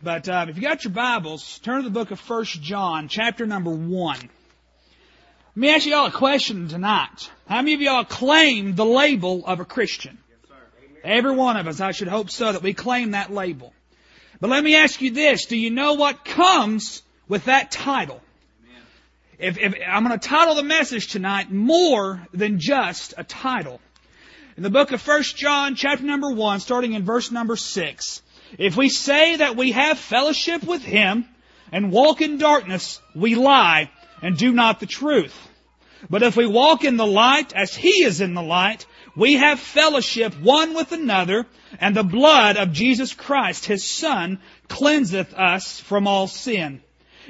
But uh, if you got your Bibles, turn to the book of First John, chapter number 1. Let me ask you all a question tonight. How many of y'all claim the label of a Christian? Every one of us, I should hope so, that we claim that label. But let me ask you this. Do you know what comes with that title? If, if I'm going to title the message tonight more than just a title. In the book of First John, chapter number 1, starting in verse number 6, if we say that we have fellowship with Him and walk in darkness, we lie and do not the truth. But if we walk in the light as He is in the light, we have fellowship one with another, and the blood of Jesus Christ, His Son, cleanseth us from all sin.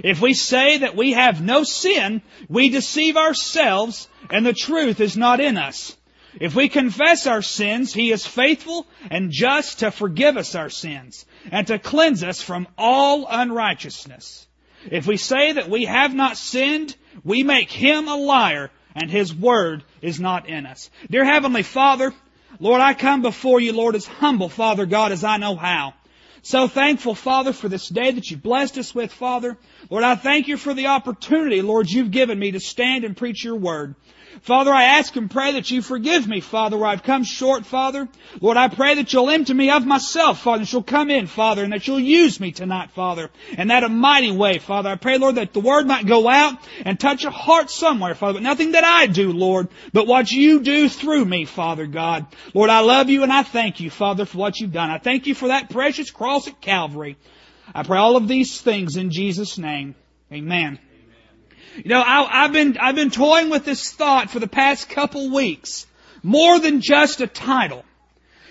If we say that we have no sin, we deceive ourselves, and the truth is not in us. If we confess our sins, He is faithful and just to forgive us our sins and to cleanse us from all unrighteousness. If we say that we have not sinned, we make Him a liar and His word is not in us. Dear Heavenly Father, Lord, I come before you, Lord, as humble, Father God, as I know how. So thankful, Father, for this day that you blessed us with, Father. Lord, I thank you for the opportunity, Lord, you've given me to stand and preach your word. Father, I ask and pray that you forgive me, Father, where I've come short, Father. Lord, I pray that you'll empty me of myself, Father, and you'll come in, Father, and that you'll use me tonight, Father, in that a mighty way, Father. I pray, Lord, that the word might go out and touch a heart somewhere, Father, but nothing that I do, Lord, but what you do through me, Father God. Lord, I love you and I thank you, Father, for what you've done. I thank you for that precious cross at Calvary. I pray all of these things in Jesus' name. Amen. You know, I, have been, I've been toying with this thought for the past couple weeks. More than just a title.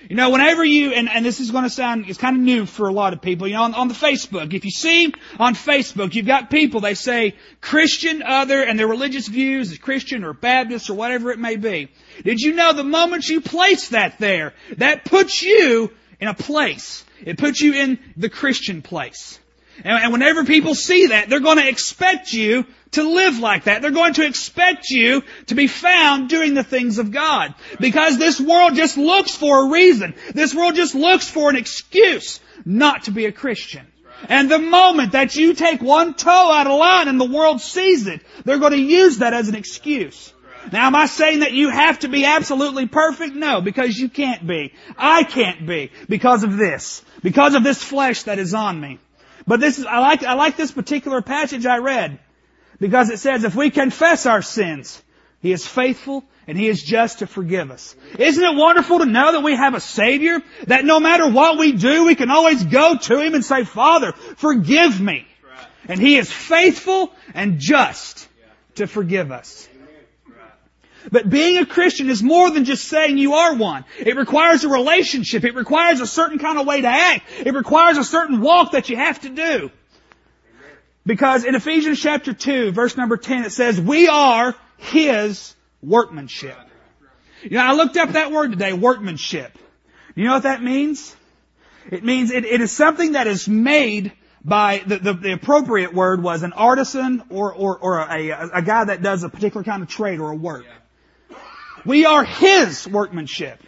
You know, whenever you, and, and this is going to sound, it's kind of new for a lot of people, you know, on, on the Facebook, if you see on Facebook, you've got people, they say Christian, other, and their religious views is Christian or Baptist or whatever it may be. Did you know the moment you place that there, that puts you in a place. It puts you in the Christian place. And, whenever people see that, they're going to expect you to live like that. They're going to expect you to be found doing the things of God. Because this world just looks for a reason. This world just looks for an excuse not to be a Christian. And the moment that you take one toe out of line and the world sees it, they're going to use that as an excuse. Now am I saying that you have to be absolutely perfect? No, because you can't be. I can't be because of this. Because of this flesh that is on me. But this is, I like, I like this particular passage I read. Because it says if we confess our sins, He is faithful and He is just to forgive us. Isn't it wonderful to know that we have a Savior? That no matter what we do, we can always go to Him and say, Father, forgive me. And He is faithful and just to forgive us. But being a Christian is more than just saying you are one. It requires a relationship. It requires a certain kind of way to act. It requires a certain walk that you have to do. Because in Ephesians chapter 2, verse number 10, it says, we are His workmanship. You know, I looked up that word today, workmanship. You know what that means? It means it, it is something that is made by, the, the, the appropriate word was an artisan or, or, or a, a, guy that does a particular kind of trade or a work. We are His workmanship.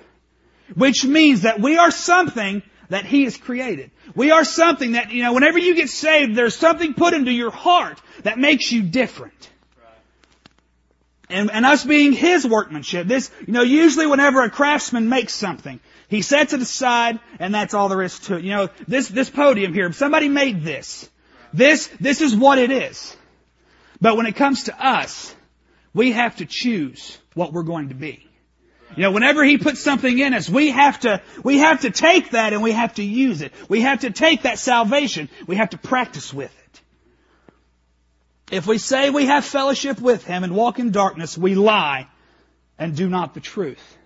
Which means that we are something that He has created. We are something that, you know, whenever you get saved, there's something put into your heart that makes you different. And, and us being His workmanship, this, you know, usually whenever a craftsman makes something, he sets it aside and that's all there is to it. You know, this, this podium here, somebody made this. This, this is what it is. But when it comes to us, we have to choose what we're going to be. You know, whenever He puts something in us, we have to, we have to take that and we have to use it. We have to take that salvation. We have to practice with it. If we say we have fellowship with Him and walk in darkness, we lie and do not the truth.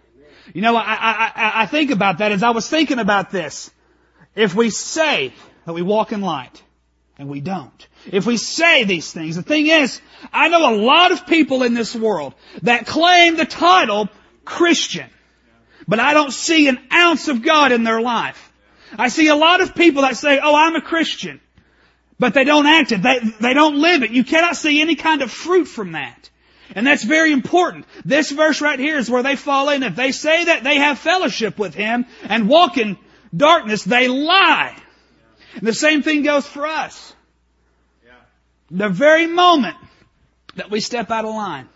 You know, I, I, I think about that as I was thinking about this. If we say that we walk in light and we don't, if we say these things, the thing is, I know a lot of people in this world that claim the title Christian. But I don't see an ounce of God in their life. I see a lot of people that say, oh, I'm a Christian. But they don't act it. They, they don't live it. You cannot see any kind of fruit from that. And that's very important. This verse right here is where they fall in. If they say that they have fellowship with Him and walk in darkness, they lie. And the same thing goes for us. The very moment that we step out of line,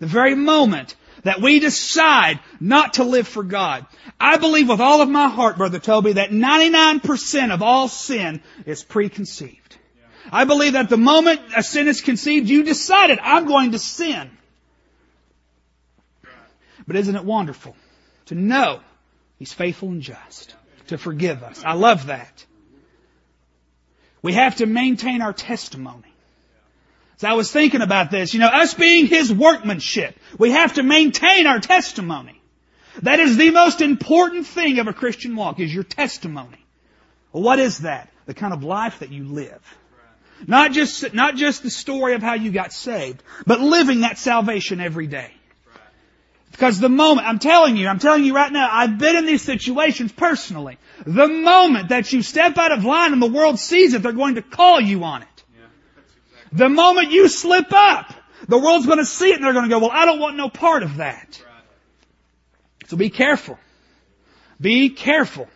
the very moment that we decide not to live for God, I believe with all of my heart, Brother Toby, that 99% of all sin is preconceived. I believe that the moment a sin is conceived, you decided, I'm going to sin. But isn't it wonderful to know He's faithful and just to forgive us? I love that. We have to maintain our testimony. So I was thinking about this, you know, us being His workmanship, we have to maintain our testimony. That is the most important thing of a Christian walk, is your testimony. Well, what is that? The kind of life that you live. Not just, not just the story of how you got saved, but living that salvation every day. Because the moment, I'm telling you, I'm telling you right now, I've been in these situations personally. The moment that you step out of line and the world sees it, they're going to call you on it. The moment you slip up, the world's going to see it and they're going to go, well, I don't want no part of that. So be careful. Be careful.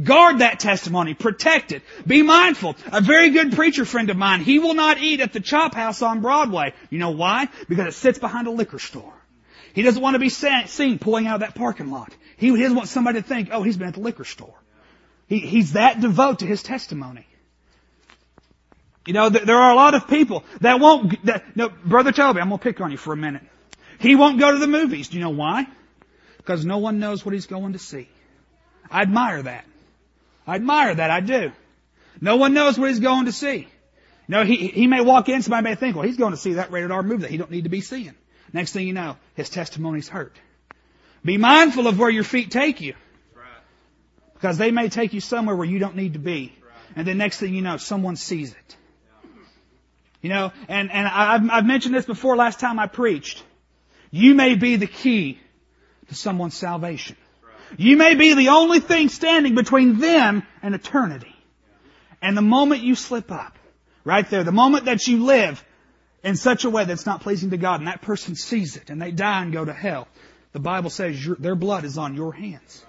Guard that testimony. Protect it. Be mindful. A very good preacher friend of mine, he will not eat at the chop house on Broadway. You know why? Because it sits behind a liquor store. He doesn't want to be seen pulling out of that parking lot. He doesn't want somebody to think, oh, he's been at the liquor store. He, he's that devout to his testimony. You know, there are a lot of people that won't, that, no, Brother Toby, I'm going to pick on you for a minute. He won't go to the movies. Do you know why? Because no one knows what he's going to see. I admire that. I admire that. I do. No one knows what he's going to see. No, he, he may walk in, somebody may think, well, he's going to see that rated R movie that he don't need to be seeing. Next thing you know, his testimony's hurt. Be mindful of where your feet take you. Because they may take you somewhere where you don't need to be. And then next thing you know, someone sees it. You know, and, and I've, I've mentioned this before last time I preached. You may be the key to someone's salvation. You may be the only thing standing between them and eternity. And the moment you slip up, right there, the moment that you live in such a way that's not pleasing to God and that person sees it and they die and go to hell, the Bible says your, their blood is on your hands.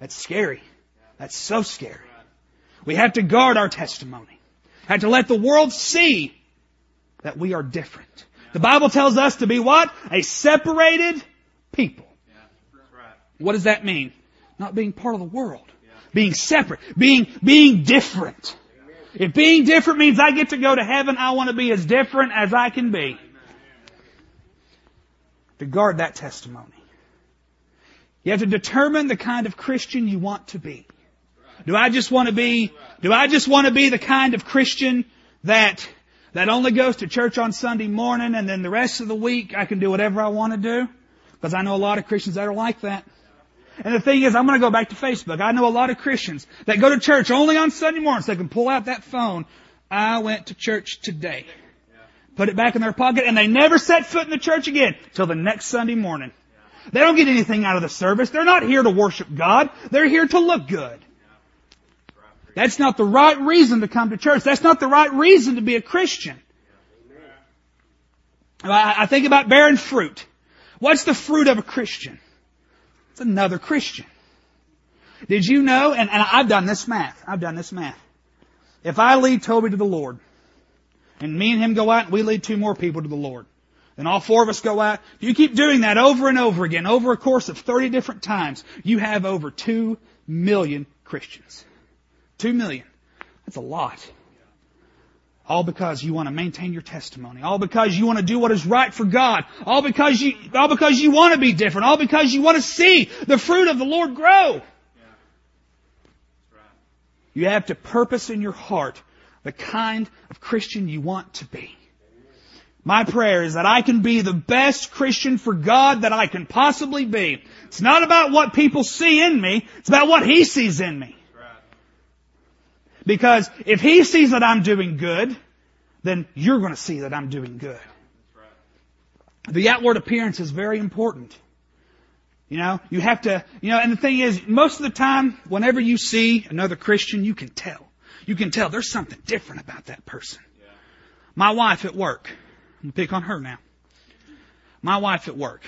That's scary. That's so scary. We have to guard our testimony. Have to let the world see that we are different. The Bible tells us to be what? A separated people. What does that mean? Not being part of the world. Being separate. Being, being different. If being different means I get to go to heaven, I want to be as different as I can be. To guard that testimony. You have to determine the kind of Christian you want to be. Do I just want to be, do I just want to be the kind of Christian that, that only goes to church on Sunday morning and then the rest of the week I can do whatever I want to do? Because I know a lot of Christians that are like that. And the thing is, I'm going to go back to Facebook. I know a lot of Christians that go to church only on Sunday mornings. They can pull out that phone. I went to church today. Put it back in their pocket and they never set foot in the church again till the next Sunday morning. They don't get anything out of the service. They're not here to worship God. They're here to look good. That's not the right reason to come to church. That's not the right reason to be a Christian. I think about bearing fruit. What's the fruit of a Christian? It's another Christian. Did you know, and, and I've done this math, I've done this math. If I lead Toby to the Lord, and me and him go out and we lead two more people to the Lord, then all four of us go out, you keep doing that over and over again, over a course of 30 different times, you have over 2 million Christians. 2 million. That's a lot. All because you want to maintain your testimony. All because you want to do what is right for God. All because you, all because you want to be different. All because you want to see the fruit of the Lord grow. You have to purpose in your heart the kind of Christian you want to be. My prayer is that I can be the best Christian for God that I can possibly be. It's not about what people see in me, it's about what He sees in me. Because if He sees that I'm doing good, then you're going to see that I'm doing good. The outward appearance is very important. You know, you have to, you know, and the thing is, most of the time, whenever you see another Christian, you can tell. You can tell there's something different about that person. My wife at work, I'm gonna pick on her now. My wife at work,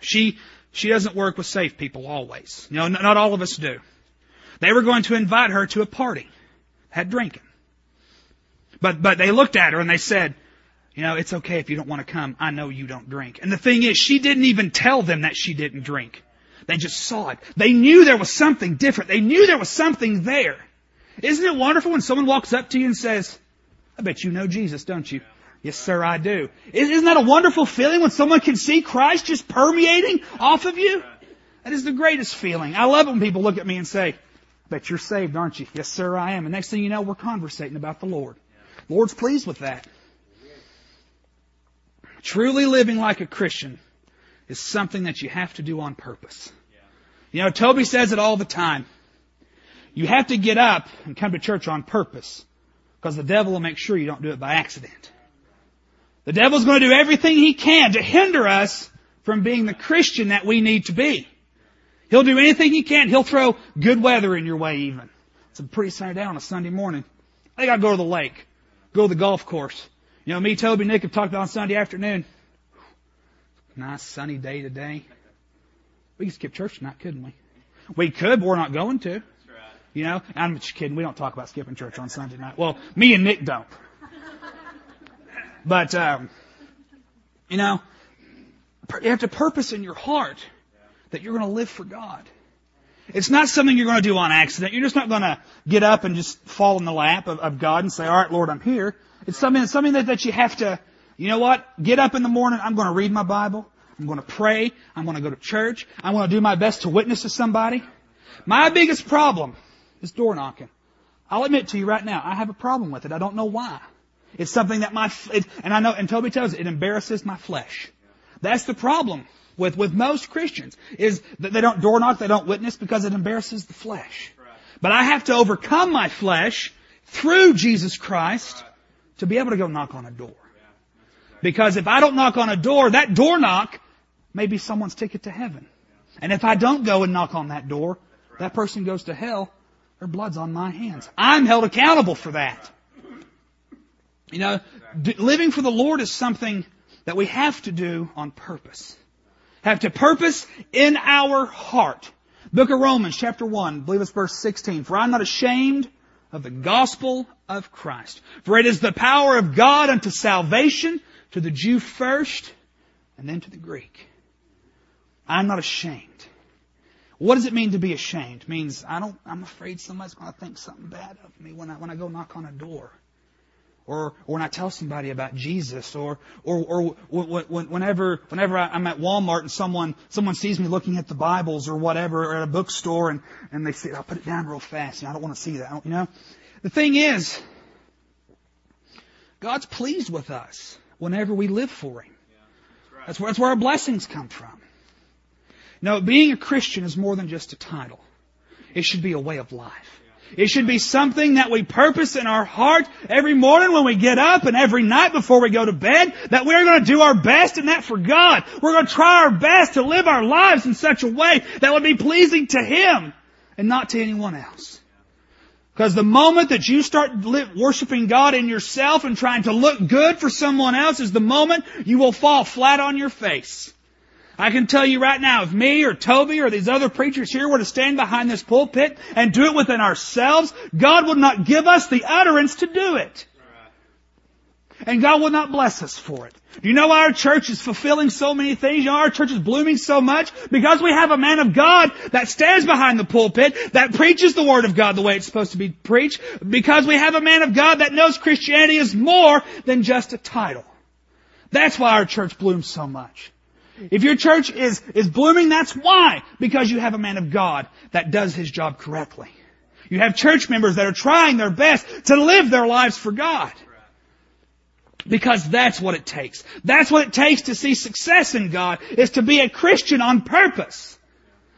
she, she doesn't work with safe people always. You know, not all of us do. They were going to invite her to a party. Had drinking. But, but they looked at her and they said, you know, it's okay if you don't want to come. I know you don't drink. And the thing is, she didn't even tell them that she didn't drink. They just saw it. They knew there was something different. They knew there was something there. Isn't it wonderful when someone walks up to you and says, I bet you know Jesus, don't you? Yes, sir, I do. Isn't that a wonderful feeling when someone can see Christ just permeating off of you? That is the greatest feeling. I love it when people look at me and say, Bet you're saved, aren't you? Yes, sir, I am. And next thing you know, we're conversating about the Lord. Lord's pleased with that. Truly living like a Christian is something that you have to do on purpose. You know, Toby says it all the time. You have to get up and come to church on purpose because the devil will make sure you don't do it by accident. The devil's going to do everything he can to hinder us from being the Christian that we need to be. He'll do anything he can. He'll throw good weather in your way even. It's a pretty sunny day on a Sunday morning. I think I'll go to the lake. Go to the golf course. You know, me, Toby, Nick have talked about on Sunday afternoon. Nice sunny day today. We could skip church tonight, couldn't we? We could, but we're not going to. You know, I'm just kidding. We don't talk about skipping church on Sunday night. Well, me and Nick don't. But, um, you know, you have to purpose in your heart that you're going to live for God. It's not something you're going to do on accident. You're just not going to get up and just fall in the lap of, of God and say, all right, Lord, I'm here. It's something, it's something that, that you have to, you know what? Get up in the morning. I'm going to read my Bible. I'm going to pray. I'm going to go to church. I'm going to do my best to witness to somebody. My biggest problem is door knocking. I'll admit to you right now, I have a problem with it. I don't know why. It's something that my, it, and I know, and Toby tells it, it embarrasses my flesh. That's the problem with, with most Christians, is that they don't door knock, they don't witness because it embarrasses the flesh. But I have to overcome my flesh through Jesus Christ to be able to go knock on a door. Because if I don't knock on a door, that door knock may be someone's ticket to heaven. And if I don't go and knock on that door, that person goes to hell, their blood's on my hands. I'm held accountable for that. You know, living for the Lord is something that we have to do on purpose. Have to purpose in our heart. Book of Romans, chapter 1, I believe it's verse 16. For I'm not ashamed of the gospel of Christ. For it is the power of God unto salvation to the Jew first and then to the Greek. I'm not ashamed. What does it mean to be ashamed? It means I don't, I'm afraid somebody's going to think something bad of me when I, when I go knock on a door or, or when I tell somebody about Jesus, or, or, or whenever, whenever I'm at Walmart and someone, someone sees me looking at the Bibles or whatever, or at a bookstore and, and they say, I'll put it down real fast, you know, I don't want to see that, you know. The thing is, God's pleased with us whenever we live for Him. That's where, that's where our blessings come from. No, being a Christian is more than just a title. It should be a way of life. It should be something that we purpose in our heart every morning when we get up and every night before we go to bed that we're going to do our best and that for God. We're going to try our best to live our lives in such a way that would be pleasing to Him and not to anyone else. Because the moment that you start worshiping God in yourself and trying to look good for someone else is the moment you will fall flat on your face. I can tell you right now, if me or Toby or these other preachers here were to stand behind this pulpit and do it within ourselves, God would not give us the utterance to do it. And God will not bless us for it. Do you know why our church is fulfilling so many things? You know our church is blooming so much? Because we have a man of God that stands behind the pulpit, that preaches the Word of God the way it's supposed to be preached. Because we have a man of God that knows Christianity is more than just a title. That's why our church blooms so much. If your church is, is blooming, that's why. Because you have a man of God that does his job correctly. You have church members that are trying their best to live their lives for God. Because that's what it takes. That's what it takes to see success in God, is to be a Christian on purpose.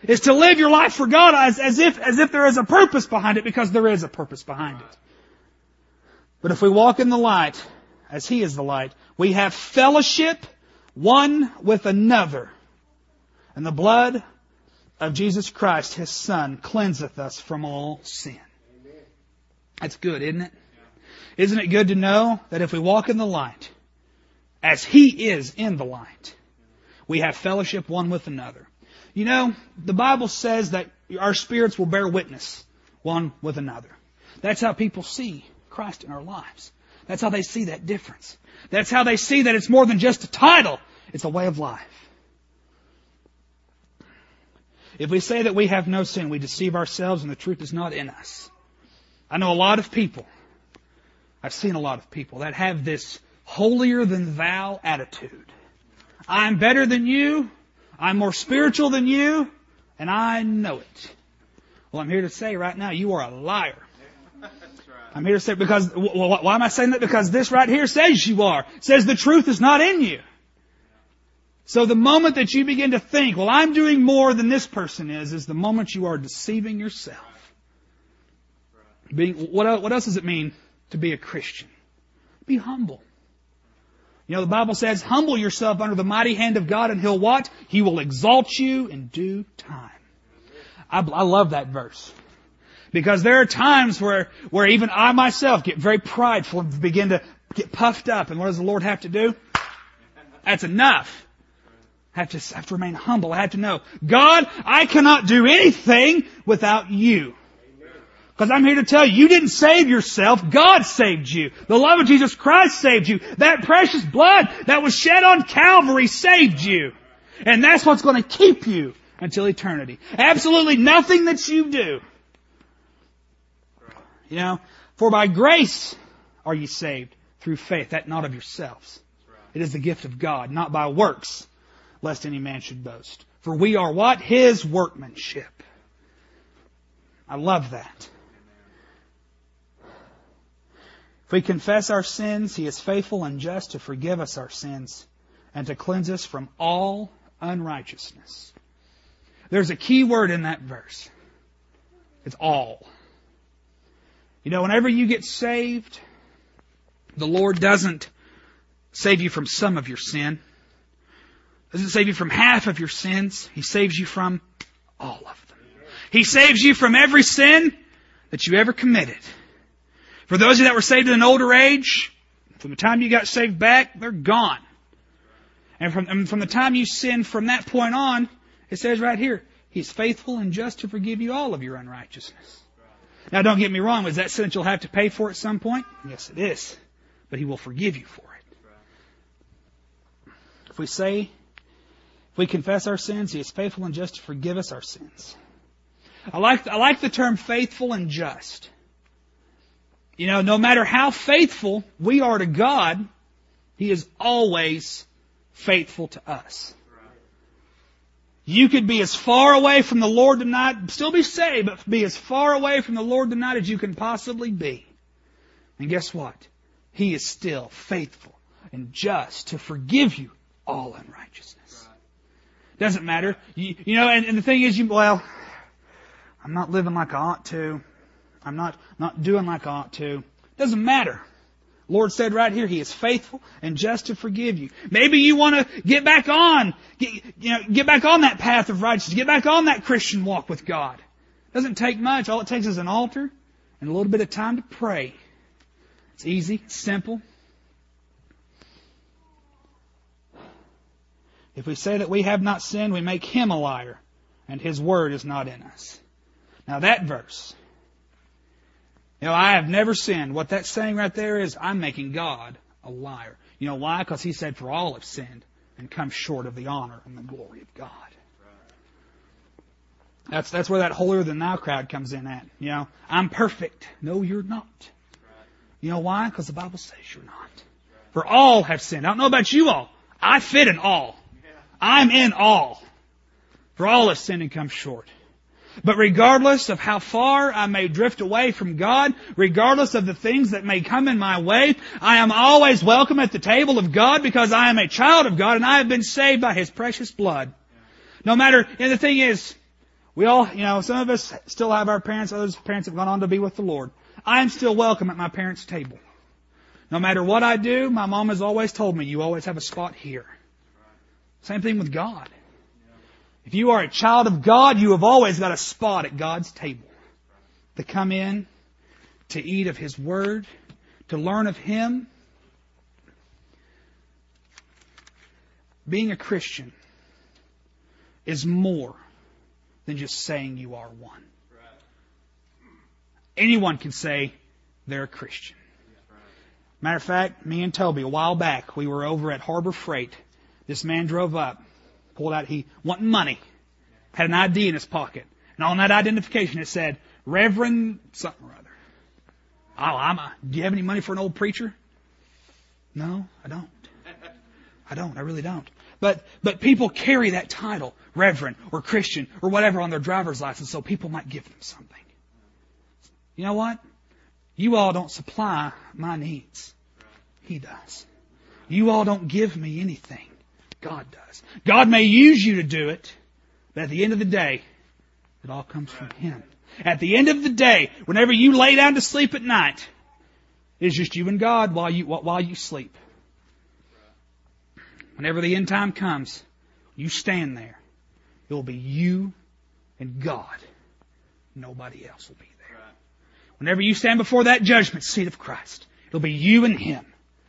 Is to live your life for God as, as if, as if there is a purpose behind it, because there is a purpose behind it. But if we walk in the light, as He is the light, we have fellowship one with another. And the blood of Jesus Christ, His Son, cleanseth us from all sin. That's good, isn't it? Isn't it good to know that if we walk in the light, as He is in the light, we have fellowship one with another. You know, the Bible says that our spirits will bear witness one with another. That's how people see Christ in our lives. That's how they see that difference. That's how they see that it's more than just a title. It's a way of life. If we say that we have no sin, we deceive ourselves and the truth is not in us. I know a lot of people, I've seen a lot of people that have this holier than thou attitude. I'm better than you, I'm more spiritual than you, and I know it. Well, I'm here to say right now, you are a liar. I'm here to say because why am I saying that? Because this right here says you are. Says the truth is not in you. So the moment that you begin to think, well, I'm doing more than this person is, is the moment you are deceiving yourself. Being, what, what else does it mean to be a Christian? Be humble. You know, the Bible says, humble yourself under the mighty hand of God and He'll what? He will exalt you in due time. I, I love that verse. Because there are times where, where even I myself get very prideful and begin to get puffed up. And what does the Lord have to do? That's enough. I have to, I have to remain humble. I have to know, God, I cannot do anything without you. Because I'm here to tell you, you didn't save yourself. God saved you. The love of Jesus Christ saved you. That precious blood that was shed on Calvary saved you. And that's what's going to keep you until eternity. Absolutely nothing that you do. You know, for by grace are you saved through faith, that not of yourselves. It is the gift of God, not by works, lest any man should boast. For we are what? His workmanship. I love that. If we confess our sins, He is faithful and just to forgive us our sins and to cleanse us from all unrighteousness. There's a key word in that verse. It's all. You know, whenever you get saved, the Lord doesn't save you from some of your sin. Doesn't save you from half of your sins. He saves you from all of them. He saves you from every sin that you ever committed. For those of you that were saved at an older age, from the time you got saved back, they're gone. And from, and from the time you sin from that point on, it says right here, He's faithful and just to forgive you all of your unrighteousness. Now don't get me wrong, is that sin that you'll have to pay for at some point? Yes, it is. But He will forgive you for it. If we say, if we confess our sins, He is faithful and just to forgive us our sins. I like, I like the term faithful and just. You know, no matter how faithful we are to God, He is always faithful to us. You could be as far away from the Lord tonight, still be saved, but be as far away from the Lord tonight as you can possibly be. And guess what? He is still faithful and just to forgive you all unrighteousness. Doesn't matter. You, you know, and, and the thing is, you, well, I'm not living like I ought to. I'm not, not doing like I ought to. Doesn't matter. Lord said right here, He is faithful and just to forgive you. Maybe you want to get back on, get, you know, get back on that path of righteousness, get back on that Christian walk with God. It Doesn't take much. All it takes is an altar and a little bit of time to pray. It's easy, it's simple. If we say that we have not sinned, we make Him a liar, and His word is not in us. Now that verse, you know, I have never sinned. What that's saying right there is I'm making God a liar. You know why? Because he said, for all have sinned and come short of the honor and the glory of God. That's, that's where that holier than thou crowd comes in at. You know, I'm perfect. No, you're not. You know why? Because the Bible says you're not. For all have sinned. I don't know about you all. I fit in all. I'm in all. For all have sinned and come short. But regardless of how far I may drift away from God, regardless of the things that may come in my way, I am always welcome at the table of God because I am a child of God and I have been saved by His precious blood. No matter, and the thing is, we all, you know, some of us still have our parents, others parents have gone on to be with the Lord. I am still welcome at my parents' table. No matter what I do, my mom has always told me, you always have a spot here. Same thing with God. If you are a child of God, you have always got a spot at God's table to come in, to eat of His Word, to learn of Him. Being a Christian is more than just saying you are one. anyone can say they're a Christian. Matter of fact, me and Toby, a while back, we were over at Harbor Freight. This man drove up, pulled out, he wanted money, had an ID in his pocket. And on that identification it said, Reverend something or other. Oh, I'm a, do you have any money for an old preacher? No, I don't. I don't. I really don't. But, but people carry that title, Reverend or Christian or whatever on their driver's license so people might give them something. You know what? You all don't supply my needs. He does. You all don't give me anything. God does. God may use you to do it, but at the end of the day, it all comes from Him. At the end of the day, whenever you lay down to sleep at night, it's just you and God while you, while you sleep. Whenever the end time comes, you stand there. It will be you and God. Nobody else will be there. Whenever you stand before that judgment seat of Christ, it'll be you and Him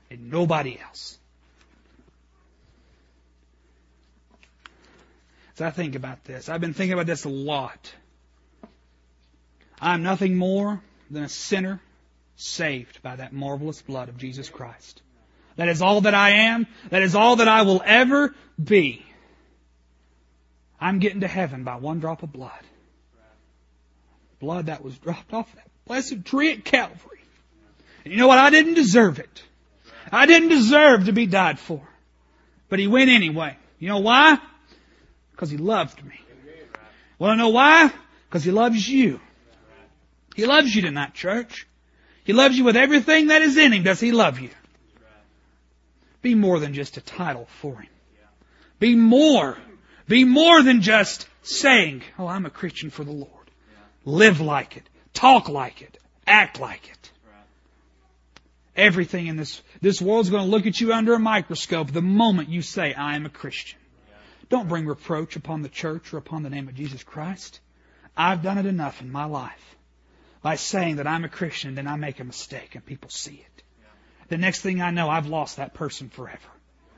and nobody else. As I think about this, I've been thinking about this a lot. I'm nothing more than a sinner saved by that marvelous blood of Jesus Christ. That is all that I am. That is all that I will ever be. I'm getting to heaven by one drop of blood. Blood that was dropped off that blessed tree at Calvary. And you know what? I didn't deserve it. I didn't deserve to be died for. But He went anyway. You know why? Because He loved me. Want to know why? Because He loves you. He loves you tonight, church. He loves you with everything that is in Him. Does He love you? Be more than just a title for Him. Be more. Be more than just saying, oh, I'm a Christian for the Lord. Live like it. Talk like it. Act like it. Everything in this, this world's going to look at you under a microscope the moment you say, I am a Christian. Don't bring reproach upon the church or upon the name of Jesus Christ. I've done it enough in my life by saying that I'm a Christian, then I make a mistake and people see it. The next thing I know, I've lost that person forever.